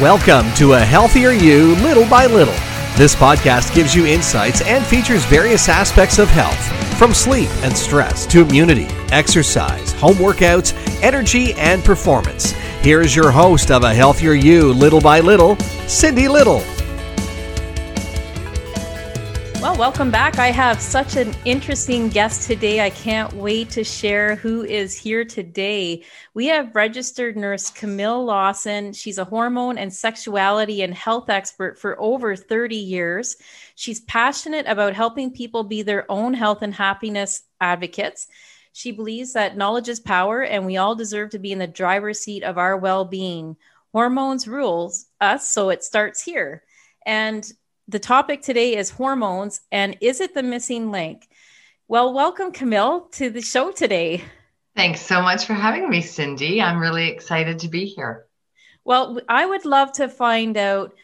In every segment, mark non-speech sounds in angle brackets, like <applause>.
Welcome to A Healthier You Little by Little. This podcast gives you insights and features various aspects of health, from sleep and stress to immunity, exercise, home workouts, energy, and performance. Here is your host of A Healthier You Little by Little, Cindy Little. Welcome back. I have such an interesting guest today. I can't wait to share who is here today. We have registered nurse Camille Lawson. She's a hormone and sexuality and health expert for over 30 years. She's passionate about helping people be their own health and happiness advocates. She believes that knowledge is power and we all deserve to be in the driver's seat of our well being. Hormones rules us, so it starts here. And the topic today is hormones and is it the missing link? Well, welcome, Camille, to the show today. Thanks so much for having me, Cindy. I'm really excited to be here. Well, I would love to find out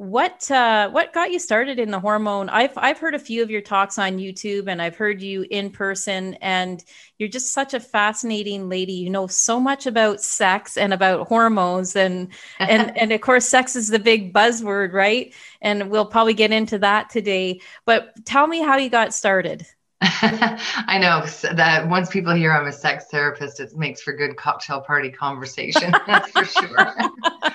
what uh, what got you started in the hormone? I've i've heard a few of your talks on youtube and i've heard you in person and you're just such a fascinating lady. You know so much about sex and about hormones and and <laughs> and of course sex is the big buzzword right? And we'll probably get into that today. But tell me how you got started <laughs> I know that once people hear I'm a sex therapist, it makes for good cocktail party conversation. <laughs> That's for sure.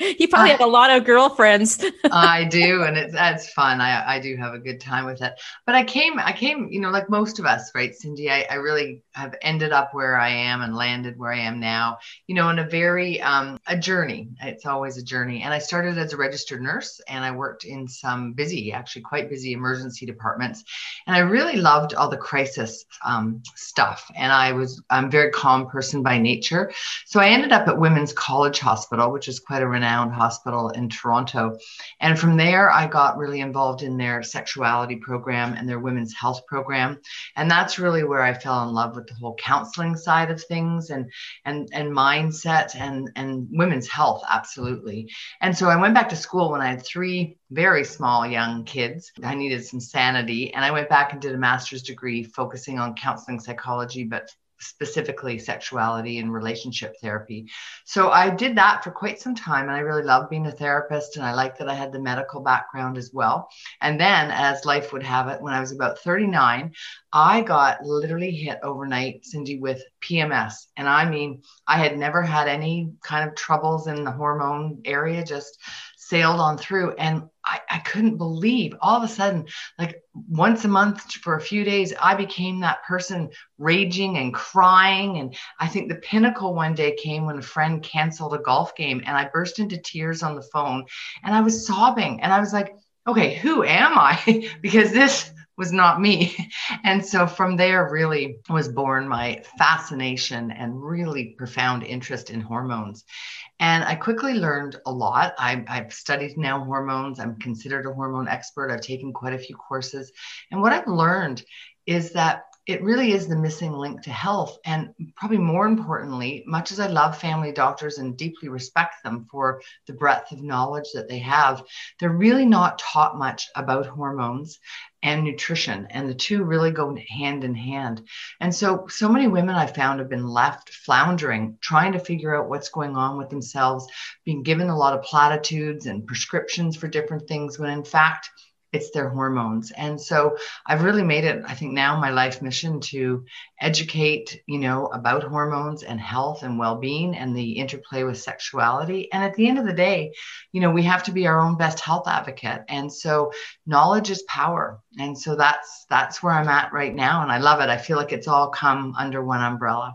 <laughs> you probably have a lot of girlfriends. I do, and it's that's fun. I, I do have a good time with it. But I came, I came, you know, like most of us, right, Cindy? I, I really have ended up where I am and landed where I am now. You know, in a very um, a journey. It's always a journey. And I started as a registered nurse, and I worked in some busy, actually quite busy emergency departments, and I really loved all the crisis um, stuff. And I was, I'm a very calm person by nature. So I ended up at Women's College Hospital, which is quite a renowned hospital in Toronto. And from there, I got really involved in their sexuality program and their women's health program. And that's really where I fell in love with the whole counseling side of things and, and, and mindset and, and women's health, absolutely. And so I went back to school when I had three very small young kids. I needed some sanity. And I went back and did a master's degree focusing on counseling psychology, but specifically sexuality and relationship therapy. So I did that for quite some time and I really loved being a therapist and I liked that I had the medical background as well. And then as life would have it when I was about 39, I got literally hit overnight Cindy with PMS. And I mean, I had never had any kind of troubles in the hormone area just sailed on through and I, I couldn't believe all of a sudden like once a month for a few days i became that person raging and crying. And i think the pinnacle one day came when a friend canceled a golf game and i burst into tears on the phone and i was sobbing and i was like okay who am i? <laughs> Because this was not me. <laughs> And so from there, really was born my fascination and really profound interest in hormones. And I quickly learned a lot. I, have studied now hormones. I'm considered a hormone expert. I've taken quite a few courses. And what I've learned is that it really is the missing link to health. And probably more importantly, much as I love family doctors and deeply respect them for the breadth of knowledge that they have, they're really not taught much about hormones and nutrition. And the two really go hand in hand. And so, so many women I found have been left floundering, trying to figure out what's going on with themselves, being given a lot of platitudes and prescriptions for different things, when in fact, it's their hormones. And so I've really made it, I think now my life mission to educate, you know, about hormones and health and well-being and the interplay with sexuality. And at the end of the day, you know, we have to be our own best health advocate. And so knowledge is power. And so that's that's where I'm at right now. And I love it. I feel like it's all come under one umbrella.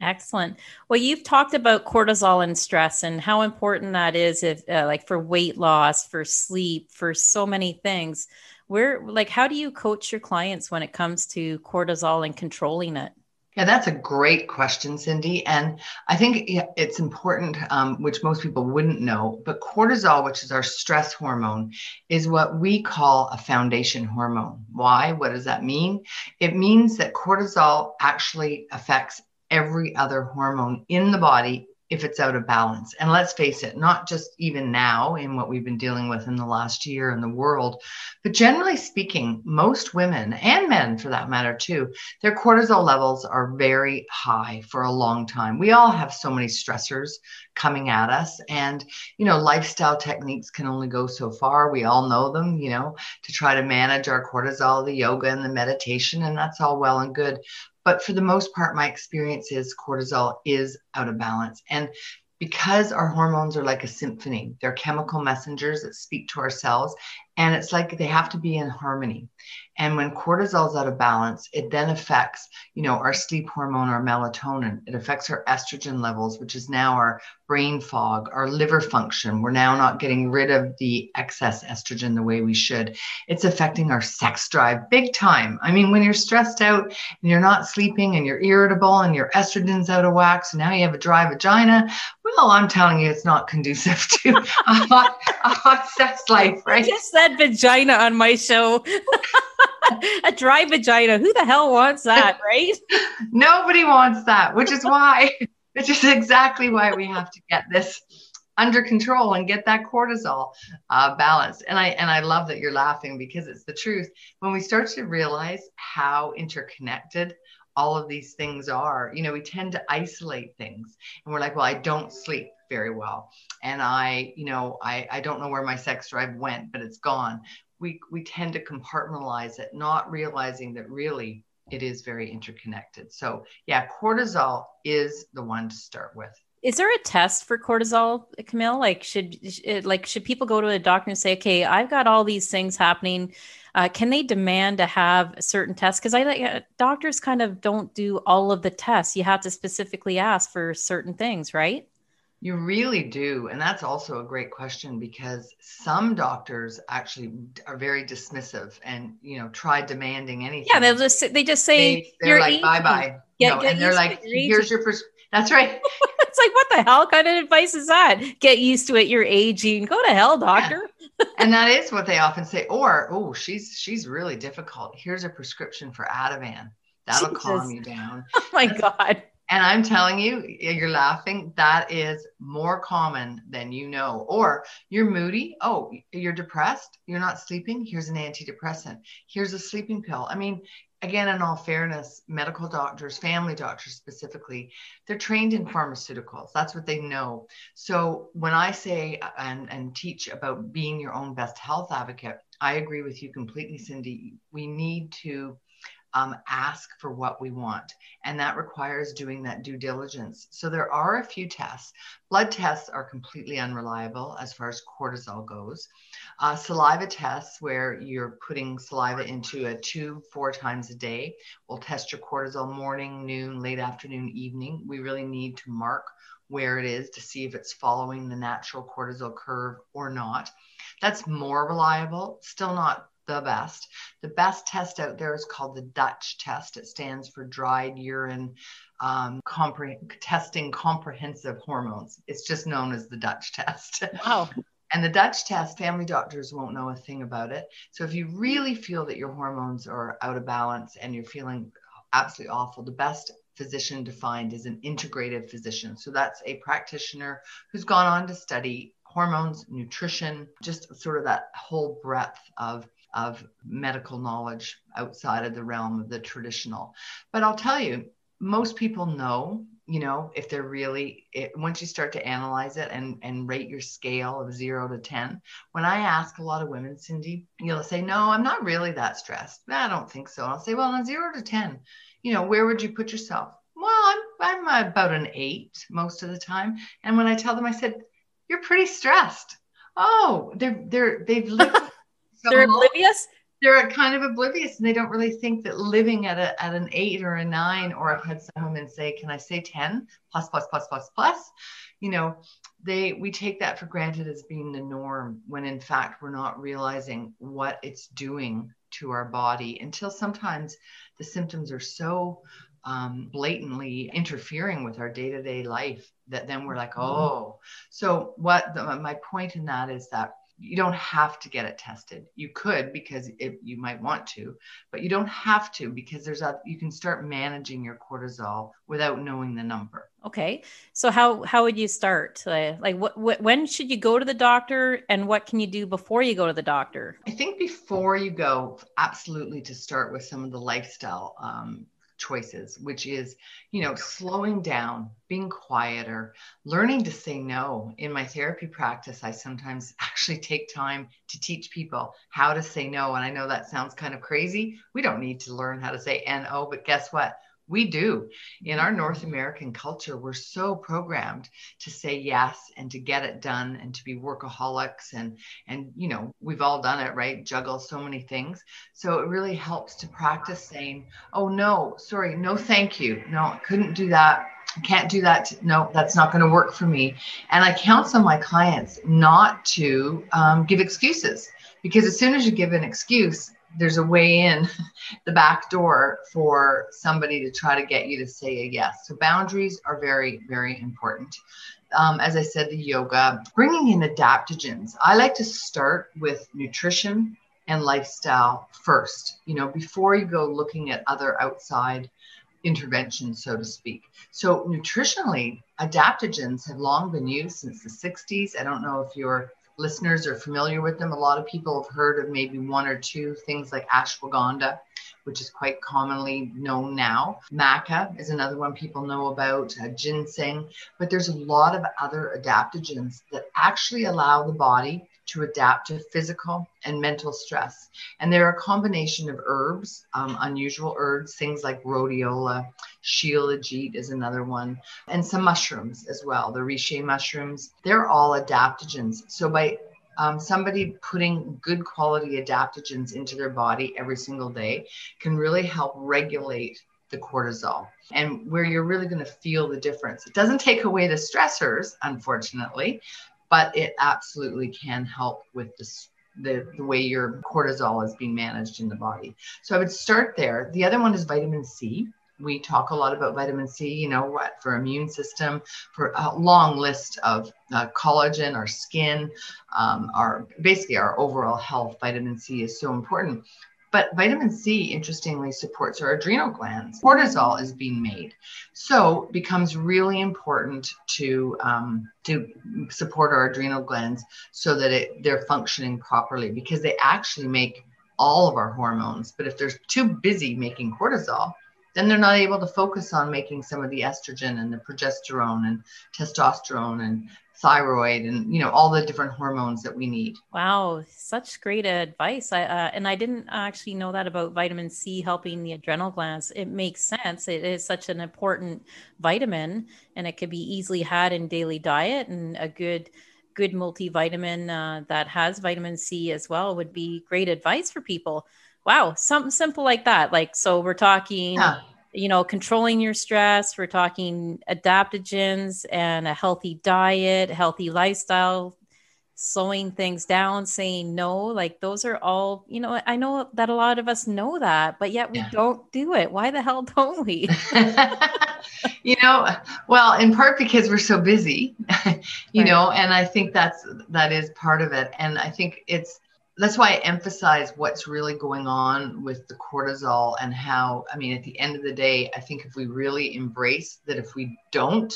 Excellent. Well, you've talked about cortisol and stress and how important that is, if uh, like for weight loss, for sleep, for so many things. Where, like, how do you coach your clients when it comes to cortisol and controlling it? Yeah, that's a great question, Cindy. And I think it's important, um, which most people wouldn't know, but cortisol, which is our stress hormone, is what we call a foundation hormone. Why? What does that mean? It means that cortisol actually affects every other hormone in the body if it's out of balance. And let's face it, not just even now in what we've been dealing with in the last year in the world, but generally speaking, most women and men for that matter too, their cortisol levels are very high for a long time. We all have so many stressors coming at us and you know lifestyle techniques can only go so far we all know them you know to try to manage our cortisol the yoga and the meditation and that's all well and good but for the most part, my experience is cortisol is out of balance. And because our hormones are like a symphony, they're chemical messengers that speak to our cells, and it's like they have to be in harmony. And when cortisol is out of balance, it then affects, you know, our sleep hormone, our melatonin. It affects our estrogen levels, which is now our brain fog, our liver function. We're now not getting rid of the excess estrogen the way we should. It's affecting our sex drive big time. I mean, when you're stressed out and you're not sleeping and you're irritable and your estrogen's out of whack, so now you have a dry vagina. Well, I'm telling you, it's not conducive <laughs> to a hot, a hot sex life, right? Just said vagina on my show. <laughs> a dry vagina. Who the hell wants that, right? <laughs> Nobody wants that, which is why, <laughs> which is exactly why we have to get this under control and get that cortisol uh, balanced. And I and I love that you're laughing because it's the truth. When we start to realize how interconnected all of these things are, you know, we tend to isolate things, and we're like, well, I don't sleep very well and i you know i i don't know where my sex drive went but it's gone. We we tend to compartmentalize it not realizing that really it is very interconnected. So yeah cortisol is the one to start with. Is there a test for cortisol camille? Like should like should people go to a doctor and say okay i've got all these things happening. Uh, can they demand to have certain tests because i uh, doctors kind of don't do all of the tests. You have to specifically ask for certain things right you really do. And that's also a great question because some doctors actually are very dismissive and, you know, try demanding anything. Yeah, they'll just, they just say, they, are like, bye bye. no, and they're like, here's your, that's right. <laughs> it's like, what the hell kind of advice is that? Get used to it. You're aging. Go to hell, doctor. Yeah. <laughs> and that is what they often say. Or, oh, she's, she's really difficult. Here's a prescription for Ativan. That'll Jesus. calm you down. <laughs> Oh my God. And I'm telling you, you're laughing. That is more common than you know. Or you're moody. Oh, you're depressed. You're not sleeping. Here's an antidepressant. Here's a sleeping pill. I mean, again, in all fairness, medical doctors, family doctors specifically, they're trained in pharmaceuticals. That's what they know. So when I say uh, and, and teach about being your own best health advocate, I agree with you completely, Cindy. We need to um, ask for what we want. And that requires doing that due diligence. So there are a few tests. Blood tests are completely unreliable as far as cortisol goes. Uh, saliva tests, where you're putting saliva into a tube four times a day, will test your cortisol morning, noon, late afternoon, evening. We really need to mark where it is to see if it's following the natural cortisol curve or not. That's more reliable, still not the best. The best test out there is called the Dutch test. It stands for dried urine um, compre- testing comprehensive hormones. It's just known as the Dutch test. <laughs> Wow. And the Dutch test, family doctors won't know a thing about it. So if you really feel that your hormones are out of balance and you're feeling absolutely awful, the best physician to find is an integrative physician. So that's a practitioner who's gone on to study hormones, nutrition, just sort of that whole breadth of of medical knowledge outside of the realm of the traditional. But I'll tell you, most people know, you know, if they're really, it, once you start to analyze it and, and rate your scale of zero to 10, when I ask a lot of women, Cindy, you'll say, no, I'm not really that stressed. I don't think so. I'll say, well, on zero to 10, you know, where would you put yourself? Well, I'm, I'm about an eight most of the time. And when I tell them, I said, you're pretty stressed. Oh, they're, they're, they've lived <laughs> they're oblivious? They're kind of oblivious and they don't really think that living at a at an eight or a nine or i've had some women say can i say 10 plus plus plus plus plus? You know they we take that for granted as being the norm when in fact we're not realizing what it's doing to our body until sometimes the symptoms are so um, blatantly interfering with our day-to-day life that then we're like mm-hmm. oh. So what the, my point in that is that you don't have to get it tested. You could because it, you might want to, but you don't have to because there's a you can start managing your cortisol without knowing the number. Okay. So how how would you start? Uh, like what, what when should you go to the doctor and what can you do before you go to the doctor? I think before you go, absolutely to start with some of the lifestyle um, choices, which is, you know, slowing down, being quieter, learning to say no. In my therapy practice, I sometimes <laughs> actually take time to teach people how to say no. And I know that sounds kind of crazy. We don't need to learn how to say no, but guess what? We do. In our North American culture, we're so programmed to say yes and to get it done and to be workaholics and and you know, we've all done it, right? Juggle so many things. So it really helps to practice saying, "Oh no, sorry, no thank you. No, I couldn't do that. I can't do that. No, that's not going to work for me." And I counsel my clients not to um, give excuses because as soon as you give an excuse, there's a way in <laughs> the back door for somebody to try to get you to say a yes. So boundaries are very, very important. Um, as I said, the yoga, bringing in adaptogens. I like to start with nutrition and lifestyle first, you know, before you go looking at other outside interventions, so to speak. So, nutritionally, adaptogens have long been used since the 60s. I don't know if you're listeners are familiar with them. A lot of people have heard of maybe one or two things like ashwagandha, which is quite commonly known now. Maca is another one people know about, uh, ginseng, but there's a lot of other adaptogens that actually allow the body to adapt to physical and mental stress. And they're a combination of herbs, um, unusual herbs, things like rhodiola, shilajit is another one, and some mushrooms as well. The reishi mushrooms, they're all adaptogens. So by um, somebody putting good quality adaptogens into their body every single day can really help regulate the cortisol and where you're really going to feel the difference. It doesn't take away the stressors, unfortunately, but it absolutely can help with this the, the way your cortisol is being managed in the body. So I would start there. The other one is vitamin C. We talk a lot about vitamin C, you know what, for immune system, for a long list of uh, collagen, our skin, um, our basically our overall health. Vitamin C is so important. But vitamin C, interestingly, supports our adrenal glands. Cortisol is being made, so it becomes really important to um, to support our adrenal glands so that it, they're functioning properly because they actually make all of our hormones. But if they're too busy making cortisol, then they're not able to focus on making some of the estrogen and the progesterone and testosterone and thyroid and you know all the different hormones that we need. Wow such great advice. I uh, and i didn't actually know that about vitamin c helping the adrenal glands. It makes sense. It is such an important vitamin and it could be easily had in daily diet and a good good multivitamin uh, that has vitamin c as well would be great advice for people wow something simple like that like so we're talking yeah you know, controlling your stress. We're talking adaptogens and a healthy diet, healthy lifestyle, slowing things down, saying no. Like those are all, you know, I know that a lot of us know that, but yet we yeah. don't do it. Why the hell don't we? <laughs> you know, well, in part because we're so busy, <laughs> you right. know, and I think that's that is part of it. And I think it's that's why I emphasize what's really going on with the cortisol and how, I mean, at the end of the day, I think if we really embrace that if we don't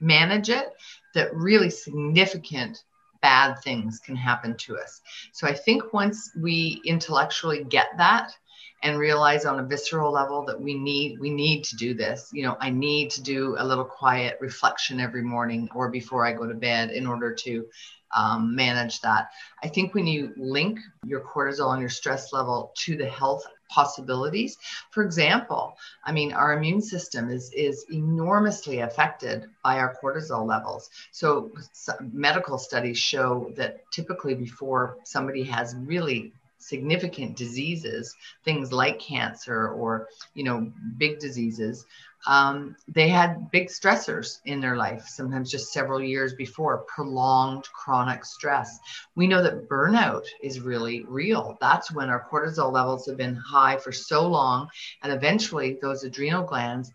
manage it, that really significant bad things can happen to us. So I think once we intellectually get that and realize on a visceral level that we need we need to do this you know i need to do a little quiet reflection every morning or before i go to bed in order to um, manage that. I think when you link your cortisol and your stress level to the health possibilities, for example, I mean, our immune system is, is enormously affected by our cortisol levels. So, medical studies show that typically before somebody has really significant diseases, things like cancer or, you know, big diseases, um, they had big stressors in their life, sometimes just several years before, prolonged chronic stress. We know that burnout is really real. That's when our cortisol levels have been high for so long, and eventually those adrenal glands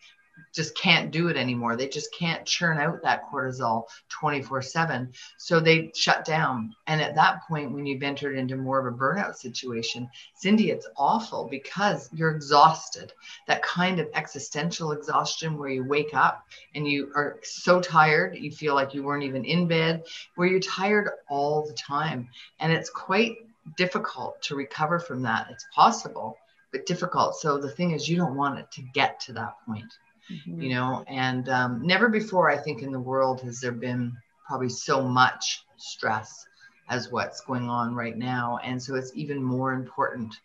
just can't do it anymore. They just can't churn out that cortisol 24 7. So they shut down. And at that point, when you've entered into more of a burnout situation, Cindy, it's awful because you're exhausted. That kind of existential exhaustion where you wake up and you are so tired, you feel like you weren't even in bed, where you're tired all the time. And it's quite difficult to recover from that. It's possible, but difficult. So the thing is, you don't want it to get to that point, mm-hmm. you know. And um, never before, I think, in the world has there been probably so much stress as what's going on right now. And so it's even more important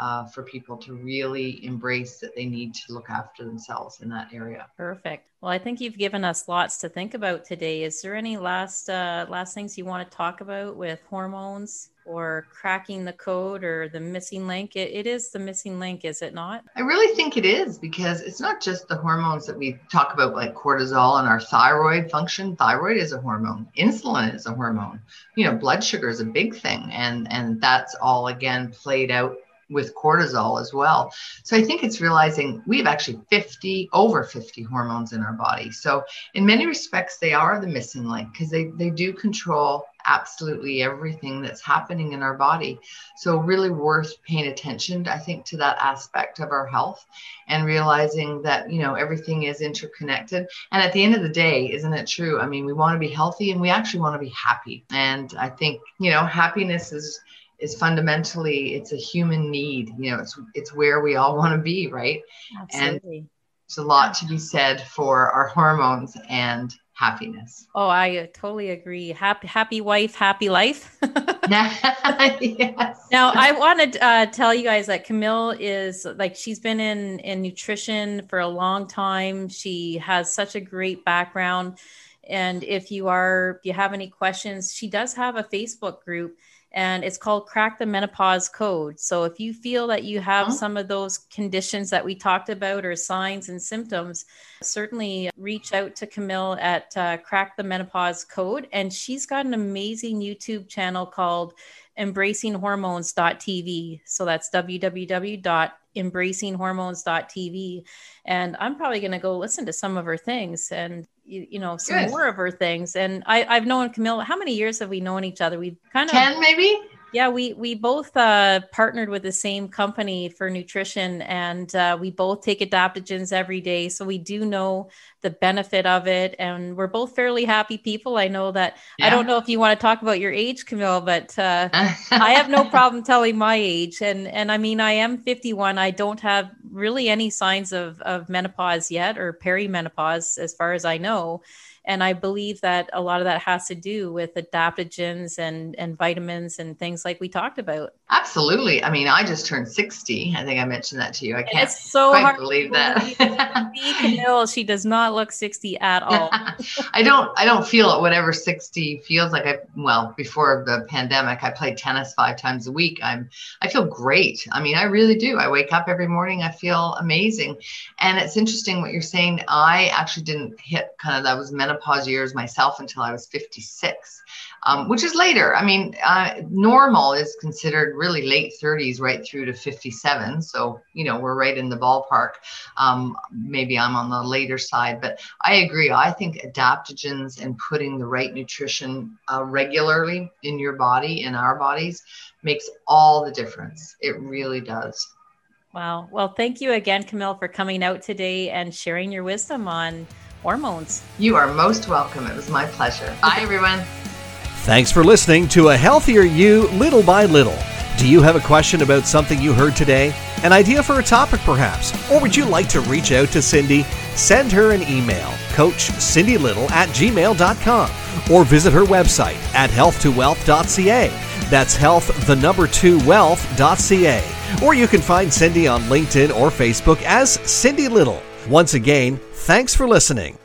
uh, for people to really embrace that they need to look after themselves in that area. Perfect. Well, I think you've given us lots to think about today. Is there any last uh, last things you want to talk about with hormones or cracking the code or the missing link? It, it is the missing link, is it not? I really think it is because it's not just the hormones that we talk about, like cortisol and our thyroid function. Thyroid is a hormone. Insulin is a hormone. You know, blood sugar is a big thing, and and that's all again played out with cortisol as well. So I think it's realizing we have actually 50, over 50 hormones in our body. So in many respects, they are the missing link because they, they do control absolutely everything that's happening in our body. So really worth paying attention, I think, to that aspect of our health and realizing that, you know, everything is interconnected. And at the end of the day, isn't it true? I mean, we want to be healthy and we actually want to be happy. And I think, you know, happiness is is fundamentally it's a human need you know it's it's where we all want to be right? Absolutely. and there's a lot to be said for our hormones and happiness. Oh i totally agree. Happy happy wife happy life. <laughs> <laughs> Yes. now i want to uh, tell you guys that camille is like she's been in in nutrition for a long time. She has such a great background. And if you are if you have any questions she does have a facebook group and it's called Crack the Menopause Code. So if you feel that you have huh? some of those conditions that we talked about or signs and symptoms, certainly reach out to Camille at uh, Crack the Menopause Code. And she's got an amazing YouTube channel called embracinghormones.tv. So that's www.embracinghormones.tv. And I'm probably going to go listen to some of her things and you, you know some Good. more of her things and I, i've known camille how many years have we known each other we've kind of 10 maybe yeah, we we both uh, partnered with the same company for nutrition, and uh, we both take adaptogens every day. So we do know the benefit of it, and we're both fairly happy people. I know that. Yeah. I don't know if you want to talk about your age, Camille, but uh, <laughs> I have no problem telling my age, and and I mean I am 51. I don't have really any signs of of menopause yet or perimenopause, as far as I know. And I believe that a lot of that has to do with adaptogens and, and vitamins and things like we talked about. Absolutely. I mean, I just turned 60. I think I mentioned that to you. I can't it's so quite hard believe that. Camille, she does not look 60 at all. <laughs> I don't I don't feel it whatever 60 feels like I well, before the pandemic, I played tennis 5 times a week. I'm I feel great. I mean, I really do. I wake up every morning, I feel amazing. And it's interesting what you're saying. I actually didn't hit kind of that was menopause years myself until I was 56, um, which is later. I mean, uh, normal is considered really late 30s right through to 57. So, you know, we're right in the ballpark. Um, maybe I'm on the later side, but I agree. I think adaptogens and putting the right nutrition uh, regularly in your body, in our bodies, makes all the difference. It really does. Wow. Well, thank you again, Camille, for coming out today and sharing your wisdom on hormones. You are most welcome. It was my pleasure. Bye, everyone. Thanks for listening to A Healthier You Little by Little. Do you have a question about something you heard today? An idea for a topic, perhaps? Or would you like to reach out to Cindy? Send her an email, coachcindylittle at gmail.com, or visit her website at health2wealth.ca. That's health, the number two wealth.ca. Or you can find Cindy on LinkedIn or Facebook as Cindy Little. Once again, Thanks for listening.